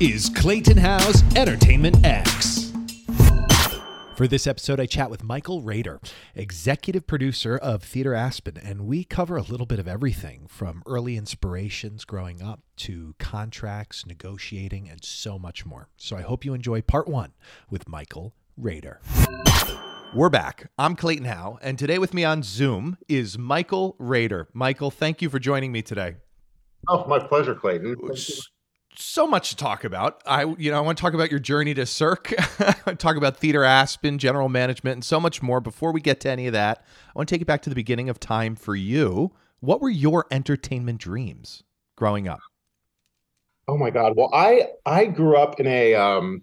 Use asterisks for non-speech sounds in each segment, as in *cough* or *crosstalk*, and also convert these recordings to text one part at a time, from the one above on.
is Clayton Howe's Entertainment X. For this episode, I chat with Michael Rader, executive producer of Theater Aspen, and we cover a little bit of everything from early inspirations growing up to contracts, negotiating, and so much more. So I hope you enjoy part one with Michael Rader. We're back. I'm Clayton Howe, and today with me on Zoom is Michael Rader. Michael, thank you for joining me today. Oh, my pleasure, Clayton. So much to talk about. I, you know, I want to talk about your journey to Cirque. I want to talk about Theater Aspen, general management, and so much more. Before we get to any of that, I want to take you back to the beginning of time for you. What were your entertainment dreams growing up? Oh my God. Well, I I grew up in a um,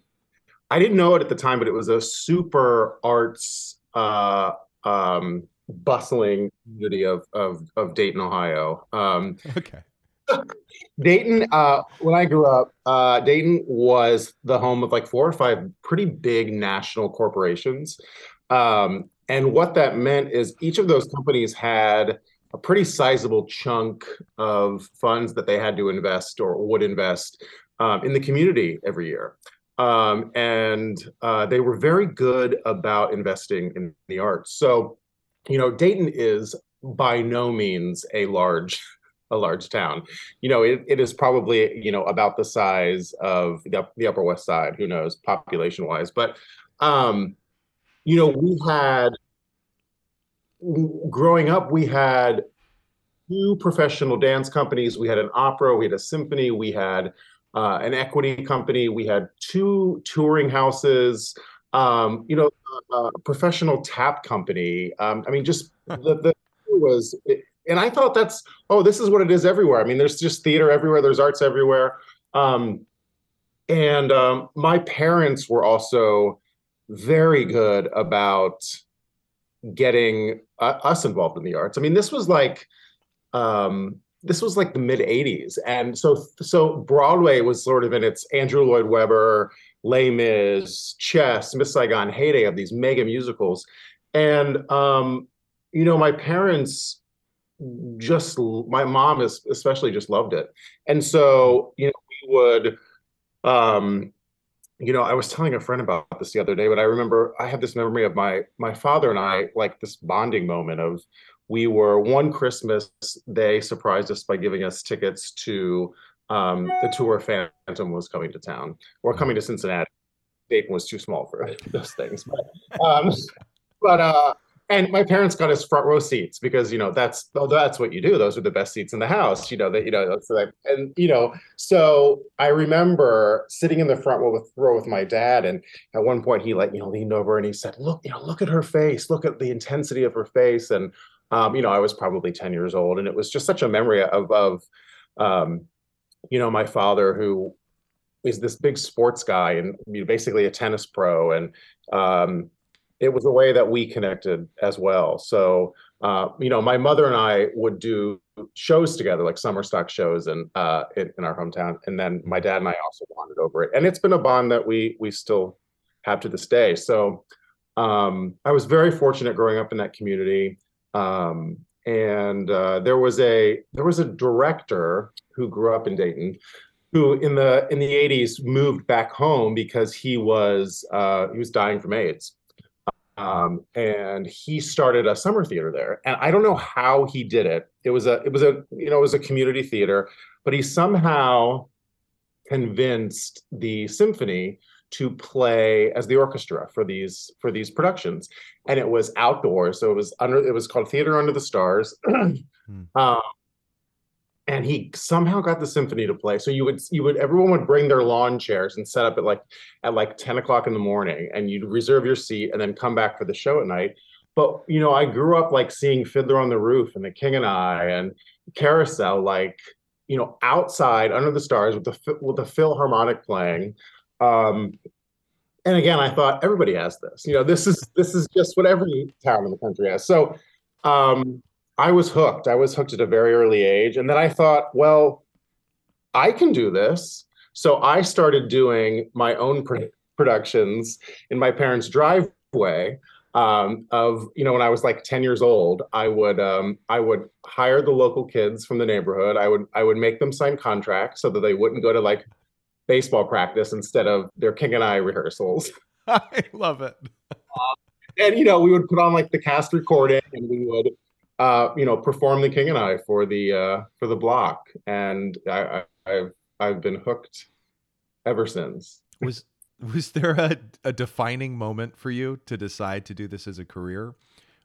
I didn't know it at the time, but it was a super arts uh, um, bustling community of of of Dayton, Ohio. Um, *laughs* Okay. Dayton, uh, when I grew up, uh, Dayton was the home of like four or five pretty big national corporations. Um, and what that meant is each of those companies had a pretty sizable chunk of funds that they had to invest or would invest um, in the community every year. Um, and uh, they were very good about investing in the arts. So, you know, Dayton is by no means a large a large town. You know, it, it is probably, you know, about the size of the, the Upper West Side, who knows, population wise. But, um, you know, we had, growing up, we had two professional dance companies. We had an opera, we had a symphony, we had uh, an equity company, we had two touring houses, um, you know, a, a professional tap company. Um, I mean, just the, the was, and I thought that's oh, this is what it is everywhere. I mean, there's just theater everywhere, there's arts everywhere. Um, and um, my parents were also very good about getting uh, us involved in the arts. I mean, this was like um, this was like the mid '80s, and so so Broadway was sort of in its Andrew Lloyd Webber, Les Mis, Chess, Miss Saigon heyday of these mega musicals, and um, you know, my parents just my mom is especially just loved it. And so you know we would um you know i was telling a friend about this the other day but i remember i have this memory of my my father and i like this bonding moment of we were one christmas they surprised us by giving us tickets to um the tour phantom was coming to town or coming to cincinnati. Dayton was too small for *laughs* those things but *laughs* um but uh and my parents got us front row seats because you know that's that's what you do. Those are the best seats in the house you know that you know so and you know so i remember sitting in the front row with, row with my dad. And at one point he like you know leaned over and he said look you know look at her face. Look at the intensity of her face. And um, you know i was probably 10 years old. And it was just such a memory of of um, you know my father who is this big sports guy and you know, basically a tennis pro. And um, it was a way that we connected as well. So, uh, you know, my mother and I would do shows together, like summer stock shows, and uh, in, in, our hometown. And then my dad and I also bonded over it, and it's been a bond that we we still have to this day. So, um, I was very fortunate growing up in that community. Um, and uh, there was a there was a director who grew up in Dayton who in the in the 80s moved back home because he was uh, he was dying from AIDS um, and he started a summer theater there. And I don't know how he did it. It was a it was a you know it was a community theater, but he somehow convinced the symphony to play as the orchestra for these for these productions and it was outdoors so it was under it was called theater under the stars *clears throat* hmm. um, and he somehow got the symphony to play. So you would you would everyone would bring their lawn chairs and set up at like at like 10 o'clock in the morning and you'd reserve your seat and then come back for the show at night. But you know, I grew up like seeing Fiddler on the Roof and The King and I and Carousel like you know outside under the stars with the with the Philharmonic playing. Um, and again, I thought everybody has this. You know, this is this is just what every town in the country has. So um, I was hooked. I was hooked at a very early age. And then I thought, well, I can do this. So I started doing my own pr- productions in my parents' driveway. Um, of you know when I was like 10 years old, I would um, I would hire the local kids from the neighborhood. I would I would make them sign contracts so that they wouldn't go to like baseball practice instead of their King and I rehearsals. *laughs* I love it. and you know, we would put on like the cast recording, and we would, uh, you know, perform the King and I for the uh, for the block, and I, I, I've I've been hooked ever since. Was was there a, a defining moment for you to decide to do this as a career,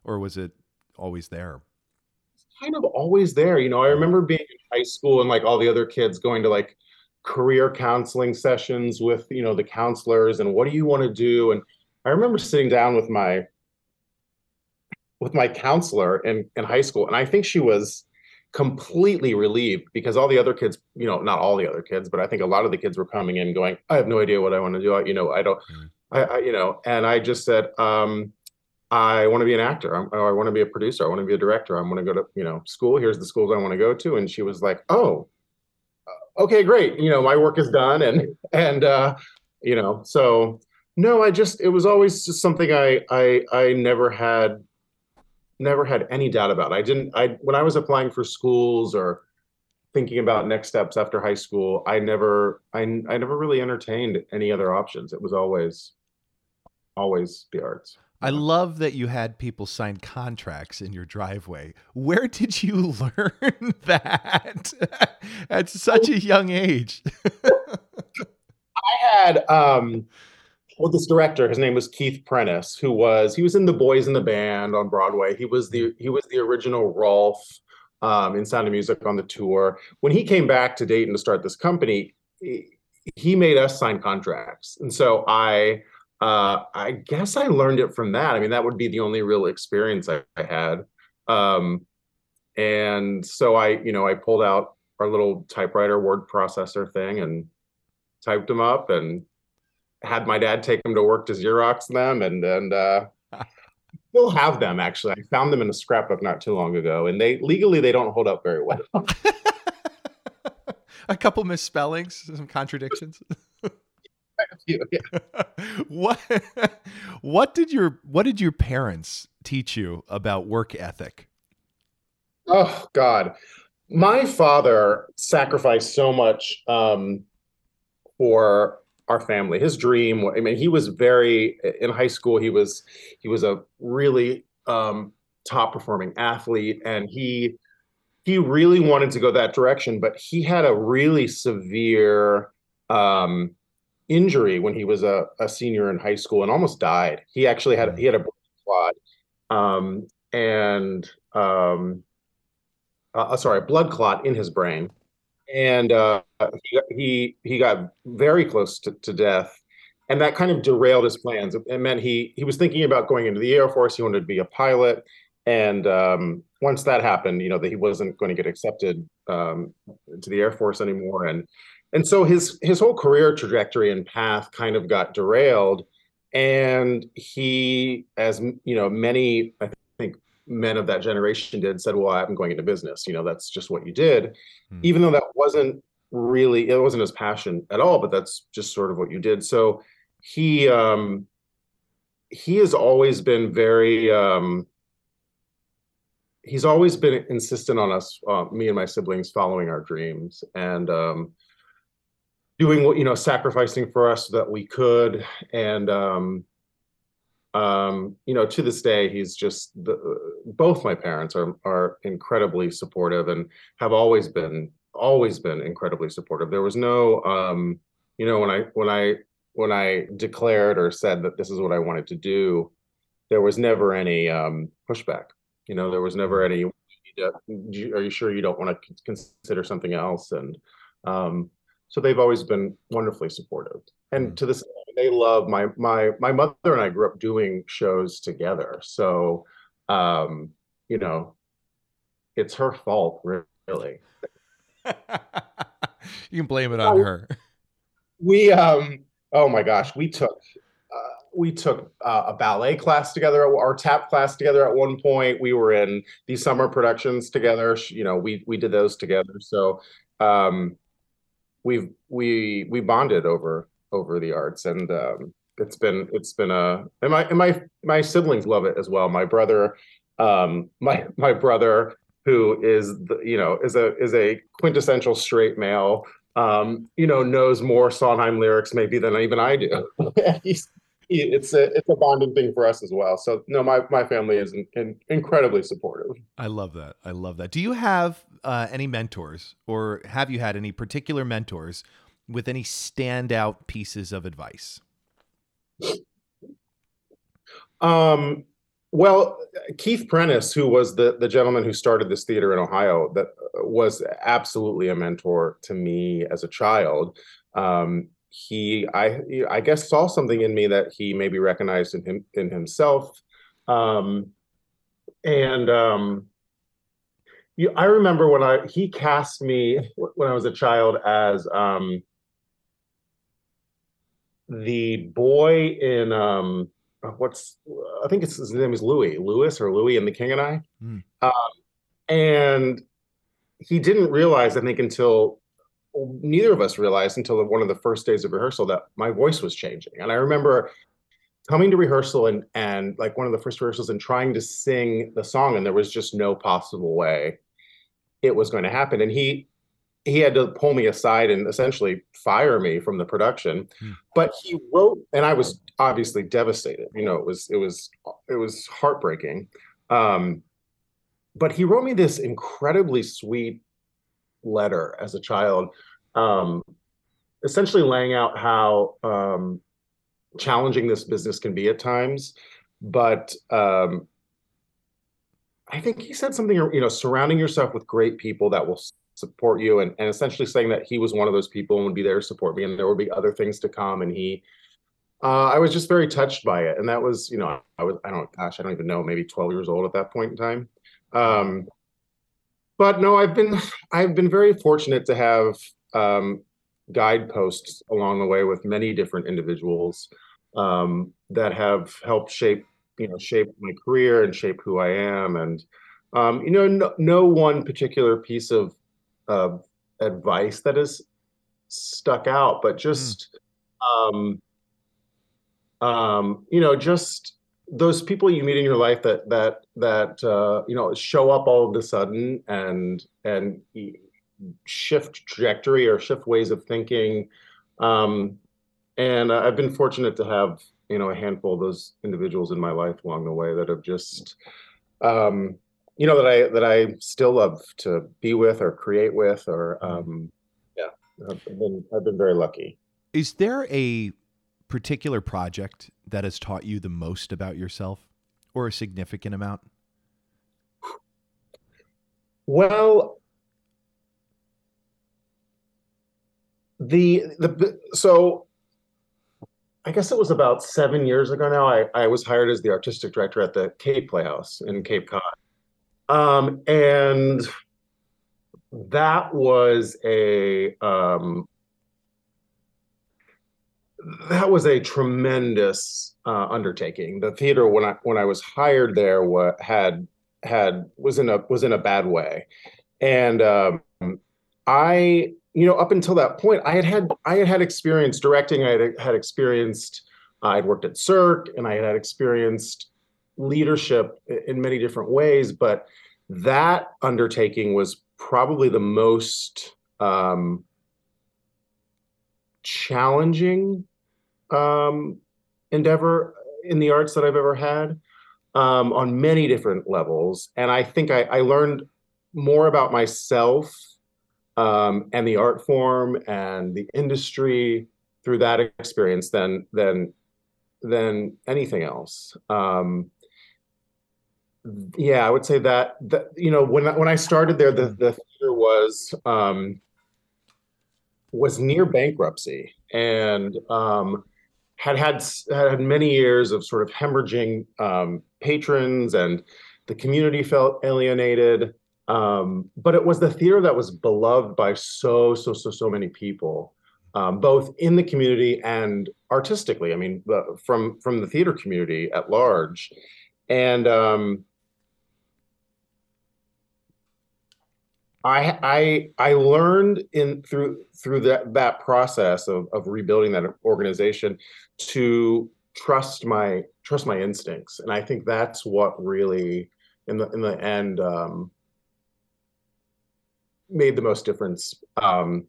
or was it always there? It's kind of always there. You know, I remember being in high school and like all the other kids going to like career counseling sessions with, you know, the counselors and what do you want to do? And I remember sitting down with my with my counselor in, in high school. And I think she was completely relieved because all the other kids, you know, not all the other kids, but I think a lot of the kids were coming in going, I have no idea what I want to do. I, you know, I don't, mm-hmm. I, I, you know, and I just said, um, I want to be an actor. I'm, I want to be a producer. I want to be a director. I want to go to, you know, school. Here's the schools I want to go to. And she was like, oh, uh, okay, great. You know, my work is done. And, and, uh, you know, so no, I just, it was always just something I, I, I never had, never had any doubt about. I didn't, I, when I was applying for schools or thinking about next steps after high school, I never, I, I never really entertained any other options. It was always, always the arts. I love that you had people sign contracts in your driveway. Where did you *laughs* learn that *laughs* at such a young age? *laughs* I had um well this director, his name was Keith Prentice, who was he was in The Boys in the Band on Broadway. He was the he was the original Rolf um, in Sound of Music on the tour. When he came back to Dayton to start this company, he, he made us sign contracts. And so I uh, I guess I learned it from that. I mean, that would be the only real experience I, I had. Um, and so I, you know, I pulled out our little typewriter word processor thing and typed them up and had my dad take them to work to Xerox them and and uh, still have them actually. I found them in a scrapbook not too long ago, and they legally they don't hold up very well. *laughs* a couple misspellings, some contradictions. *laughs* what what did your what did your parents teach you about work ethic? Oh God, my father sacrificed so much um, for our family. His dream. I mean, he was very in high school. He was he was a really um, top performing athlete, and he he really wanted to go that direction. But he had a really severe um, injury when he was a, a senior in high school and almost died. He actually had he had a blood clot, um, and um, uh, uh, sorry, blood clot in his brain, and uh, he, he got very close to, to death, and that kind of derailed his plans. It meant he he was thinking about going into the Air Force. He wanted to be a pilot, and um, once that happened, you know that he wasn't going to get accepted um, to the Air Force anymore, and and so his his whole career trajectory and path kind of got derailed and he as you know many i think men of that generation did said well i'm going into business you know that's just what you did. Hmm. even though that wasn't really it wasn't his passion at all but that's just sort of what you did. So he um he has always been very um he's always been insistent on us uh, me and my siblings following our dreams and um doing what you know sacrificing for us so that we could. And um um you know to this day he's just the, both my parents are are incredibly supportive and have always been always been incredibly supportive there was no um you know when i when i when i declared or said that this is what i wanted to do there was never any um pushback you know there was never any are you sure you don't want to consider something else and um so they've always been wonderfully supportive. And mm. to this they love my my my mother and I grew up doing shows together. So um, you know, it's her fault really. *laughs* you can blame it on her. We um oh my gosh, we took uh, we took uh, a ballet class together, our tap class together at one point. We were in these summer productions together. You know, we we did those together. So um, we've we we bonded over over the arts and um, it's been it's been a and my and my my siblings love it as well my brother um my my brother who is the, you know is a is a quintessential straight male um, you know, knows more Sondheim lyrics maybe than even I do. *laughs* He, it's a it's a bonding thing for us as well. So no, my my family is in, in, incredibly supportive. I love that. I love that. Do you have uh, any mentors, or have you had any particular mentors with any standout pieces of advice? Um, well, Keith Prentice, who was the the gentleman who started this theater in Ohio, that uh, was absolutely a mentor to me as a child. Um, he, I, I guess, saw something in me that he maybe recognized in him in himself, um, and um, you, I remember when I he cast me *laughs* when I was a child as um, the boy in um, uh, what's I think it's his name is Louis, Louis or Louis in The King and I. Mm. Um, and he didn't realize, I think, until neither of us realized until one of the first days of rehearsal that my voice was changing. And I remember coming to rehearsal and and like one of the first rehearsals and trying to sing the song, and there was just no possible way it was going to happen. And he he had to pull me aside and essentially fire me from the production. Hmm. but he wrote and i was obviously devastated you know it was it was it was heartbreaking. Um, but he wrote me this incredibly sweet letter as a child um, essentially laying out how um, challenging this business can be at times. But um, i think he said something you know surrounding yourself with great people that will support you and, and essentially saying that he was one of those people and would be there to support me and there would be other things to come and he uh, I was just very touched by it. And that was you know I was I don't gosh I don't even know maybe 12 years old at that point in time. Um, but no I've been *laughs* I've been very fortunate to have um, guideposts along the way with many different individuals um, that have helped shape you know shape my career and shape who I am. And um, you know no, no one particular piece of uh, advice that has stuck out, but just, mm. um, um, you know, just those people you meet in your life that that that uh, you know show up all of a sudden and and shift trajectory or shift ways of thinking. Um, and I've been fortunate to have you know a handful of those individuals in my life along the way that have just um, you know that I that I still love to be with or create with or um, yeah I've been I've been very lucky. Is there a particular project that has taught you the most about yourself or a significant amount? Well, the the so I guess it was about seven years ago now. I, I was hired as the artistic director at the Cape Playhouse in Cape Cod. Um, and that was a um, that was a tremendous uh, undertaking. The theater when I when I was hired there wa- had had was in a was in a bad way, and um, I you know up until that point I had had I had had experience directing. I had had experienced. Uh, I'd worked at Cirque and I had had experienced leadership in many different ways, but that undertaking was probably the most um, challenging um, endeavor in the arts that I've ever had um, on many different levels. And I think I, I learned more about myself um, and the art form and the industry through that experience than than than anything else. Um, yeah, I would say that that you know when when I started there, the the theater was um, was near bankruptcy and um, had had had many years of sort of hemorrhaging um, patrons, and the community felt alienated. Um, but it was the theater that was beloved by so so so so many people, um, both in the community and artistically. I mean, the, from from the theater community at large, and um, I I I learned in through through that that process of of rebuilding that organization to trust my trust my instincts, and I think that's what really in the in the end um, made the most difference. Um,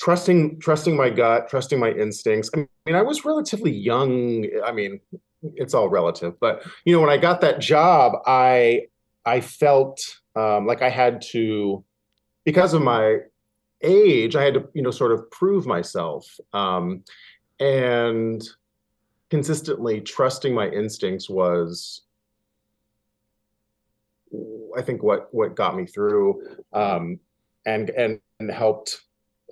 trusting trusting my gut, trusting my instincts. I mean, I was relatively young. I mean, it's all relative, but you know, when I got that job, I I felt um, like I had to, because of my age, I had to you know sort of prove myself, um, and consistently trusting my instincts was I think what what got me through um, and and and helped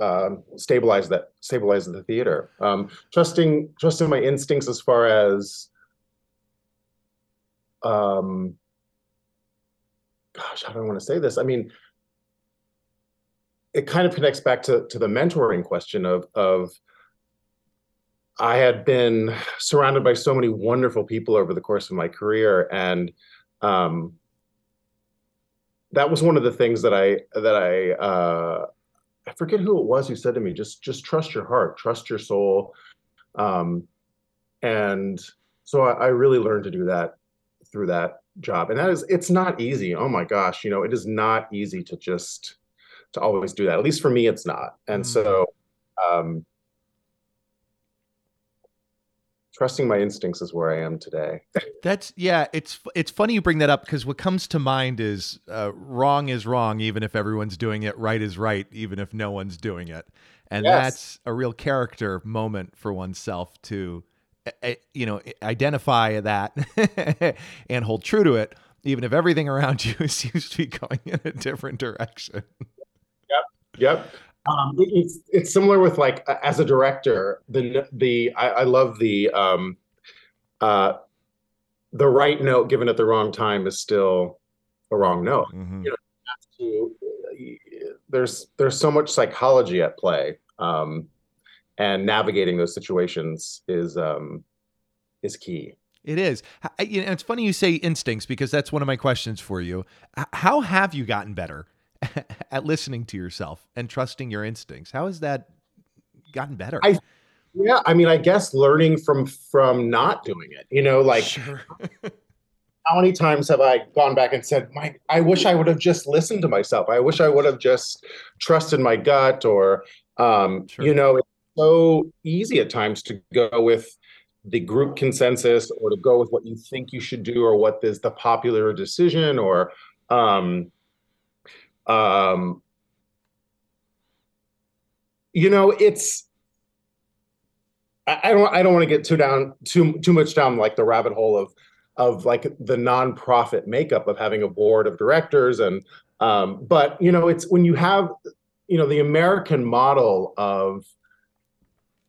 um, stabilize that stabilize the theater. Um, trusting trusting my instincts as far as um, gosh, I want to say this? I mean, it kind of connects back to to the mentoring question of of I had been surrounded by so many wonderful people over the course of my career, and um, that was one of the things that I that I uh, I forget who it was who said to me, just just trust your heart, trust your soul. Um, and so I, I really learned to do that through that job. And that is it's not easy. Oh my gosh, you know, it is not easy to just to always do that. At least for me, it's not. And mm. so um trusting my instincts is where I am today. *laughs* That's yeah. It's it's funny you bring that up because what comes to mind is uh, wrong is wrong, even if everyone's doing it. Right is right, even if no one's doing it. And yes. that's a real character moment for oneself to, you know, identify that *laughs* and hold true to it, even if everything around *laughs* you seems to be going in a different direction. Yep. Yep. Um, it's it's similar with like as a director, the the I, I love the um, uh, the right note given at the wrong time is still a wrong note. Mm-hmm. You know, to, there's there's so much psychology at play, um, and navigating those situations is um, is key. It is. You know, it's funny you say instincts because that's one of my questions for you. How have you gotten better *laughs* at listening to yourself and trusting your instincts. How has that gotten better? I, yeah, I mean, I guess learning from from not doing it. You know, like sure. *laughs* how many times have I gone back and said, "Mike, I wish I would have just listened to myself. I wish I would have just trusted my gut." Or, um, sure. you know, so easy at times to go with the group consensus or to go with what you think you should do or what is the popular decision or um, um, you know, it's I, don't I don't want to get too down too too much down like the rabbit hole of of like the nonprofit makeup of having a board of directors and um, but you know it's when you have you know the American model of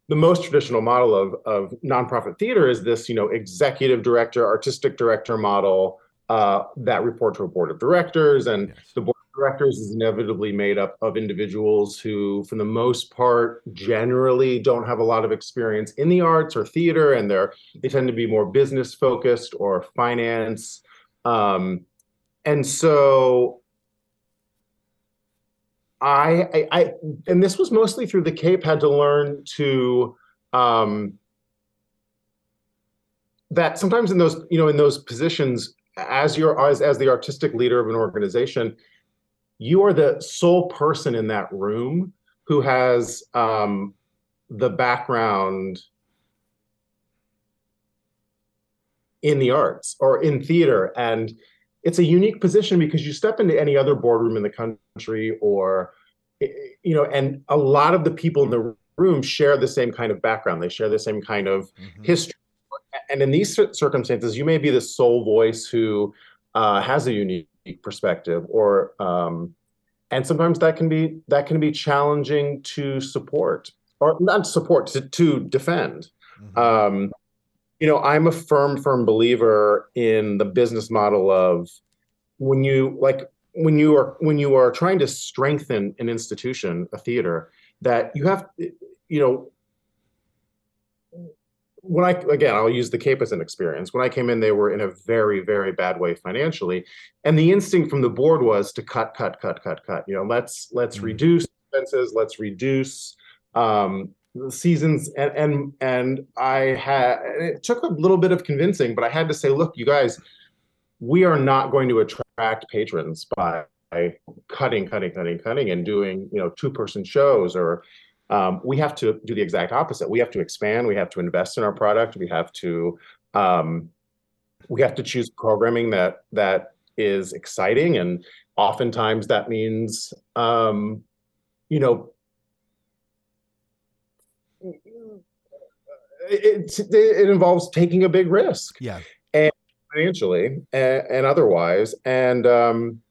the most traditional model of of nonprofit theater is this you know executive director artistic director model uh, that report to a board of directors and yes. the board of directors is inevitably made up of individuals who, for the most part, generally don't have a lot of experience in the arts or theater, and they're they tend to be more business focused or finance. Um, and so I, I, I, and this was mostly through the Cape, had to learn to um, that sometimes in those, you know, in those positions, as you're as as the artistic leader of an organization, you are the sole person in that room who has um, the background in the arts or in theater. And it's a unique position because you step into any other boardroom in the country or you know and a lot of the people in the room share the same kind of background they share the same kind of mm-hmm. history and in these circumstances you may be the sole voice who uh, has a unique perspective or um, and sometimes that can be that can be challenging to support or not support to, to defend mm-hmm. um, you know i'm a firm firm believer in the business model of when you like when you are when you are trying to strengthen an institution a theater that you have you know when I again, I'll use the Cape as an experience. When I came in, they were in a very, very bad way financially, and the instinct from the board was to cut, cut, cut, cut, cut. You know, let's let's mm-hmm. reduce expenses, let's reduce um, seasons, and and and I had it took a little bit of convincing, but I had to say, look, you guys, we are not going to attract patrons by cutting, cutting, cutting, cutting, and doing you know two person shows or Um, we have to do the exact opposite. We have to expand. We have to invest in our product. We have to um, we have to choose programming that that is exciting, and oftentimes that means um, you know it, it involves taking a big risk. Yeah. And financially and, and otherwise. And um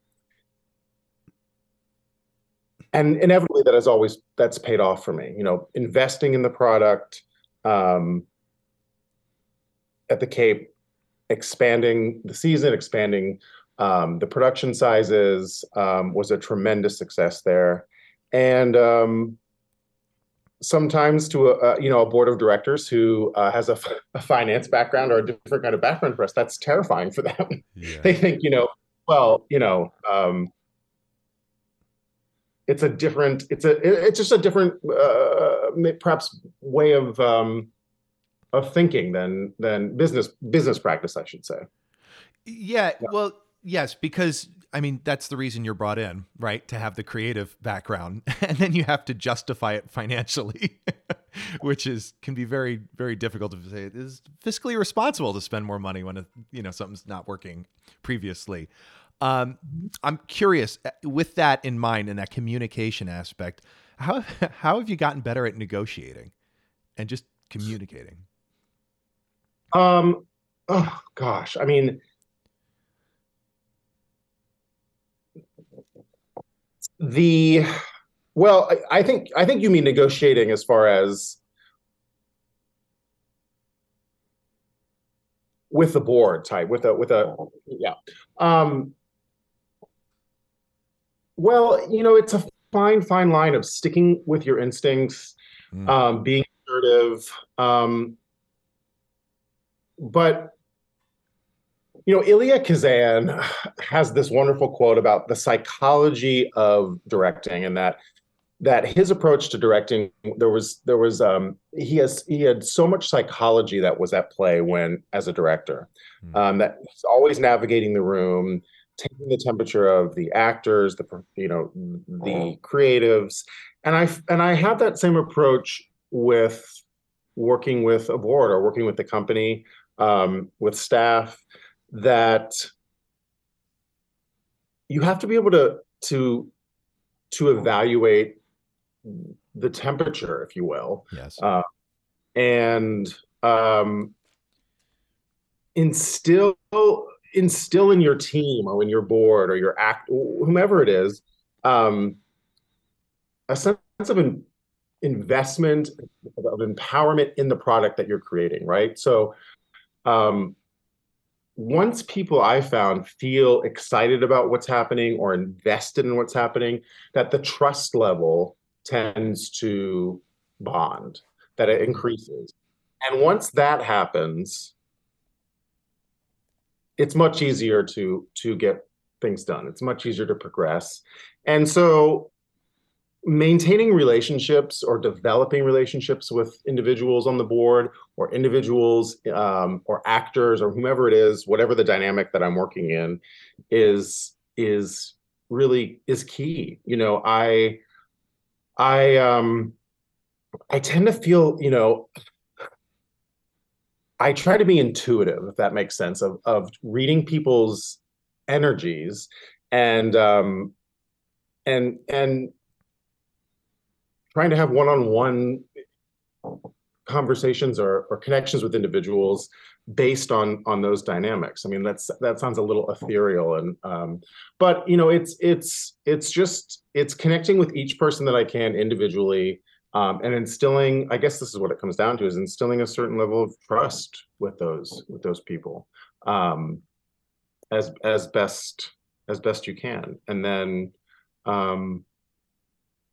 and inevitably that is always that's paid off for me. You know, investing in the product, um at the Cape, expanding the season, expanding um, the production sizes um, was a tremendous success there. And um, sometimes to a, you know a board of directors who uh, has a, a, finance background or a different kind of background for us that's terrifying for them yeah. *laughs* they think you know well you know um, it's a different it's a it's just a different uh, perhaps way of um, of thinking than than business business practice i should say yeah, yeah. well yes because I mean, that's the reason you're brought in, right? To have the creative background. *laughs* And then you have to justify it financially, *laughs* which is can be very, very difficult to say. It is fiscally responsible to spend more money when, you know, something's not working previously. Um, I'm curious uh, with that in mind and that communication aspect, how, *laughs* how have you gotten better at negotiating and just communicating? Um, oh gosh, I mean, The well, I, I think I think you mean negotiating as far as with the board type with a with a yeah um well you know it's a fine fine line of sticking with your instincts mm. um being assertive um but you know, Elia Kazan has this wonderful quote about the psychology of directing, and that that his approach to directing there was there was um, he has he had so much psychology that was at play when as a director mm. um, that he's always navigating the room taking the temperature of the actors the you know the creatives. And i and i have that same approach with working with a board or working with the company um, with staff that you have to be able to to to evaluate the temperature, if you will. Yes. Uh, and um, instill instill in your team or in your board or your act whomever it is um, a sense of an investment of empowerment in the product that you're creating right so um, once people I found feel excited about what's happening or invested in what's happening, that the trust level tends to bond, that it increases. And once that happens, it's much easier to to get things done. It's much easier to progress. And so maintaining relationships or developing relationships with individuals on the board or individuals um, or actors or whomever it is whatever the dynamic that i'm working in is is really is key. You know i i um i tend to feel you know i try to be intuitive if that makes sense of of reading people's energies and um and and trying to have one-on-one conversations or, or connections with individuals based on on those dynamics. I mean that's that sounds a little ethereal and um but you know it's it's it's just it's connecting with each person that i can individually um and instilling i guess this is what it comes down to is instilling a certain level of trust with those with those people um as as best as best you can. And then um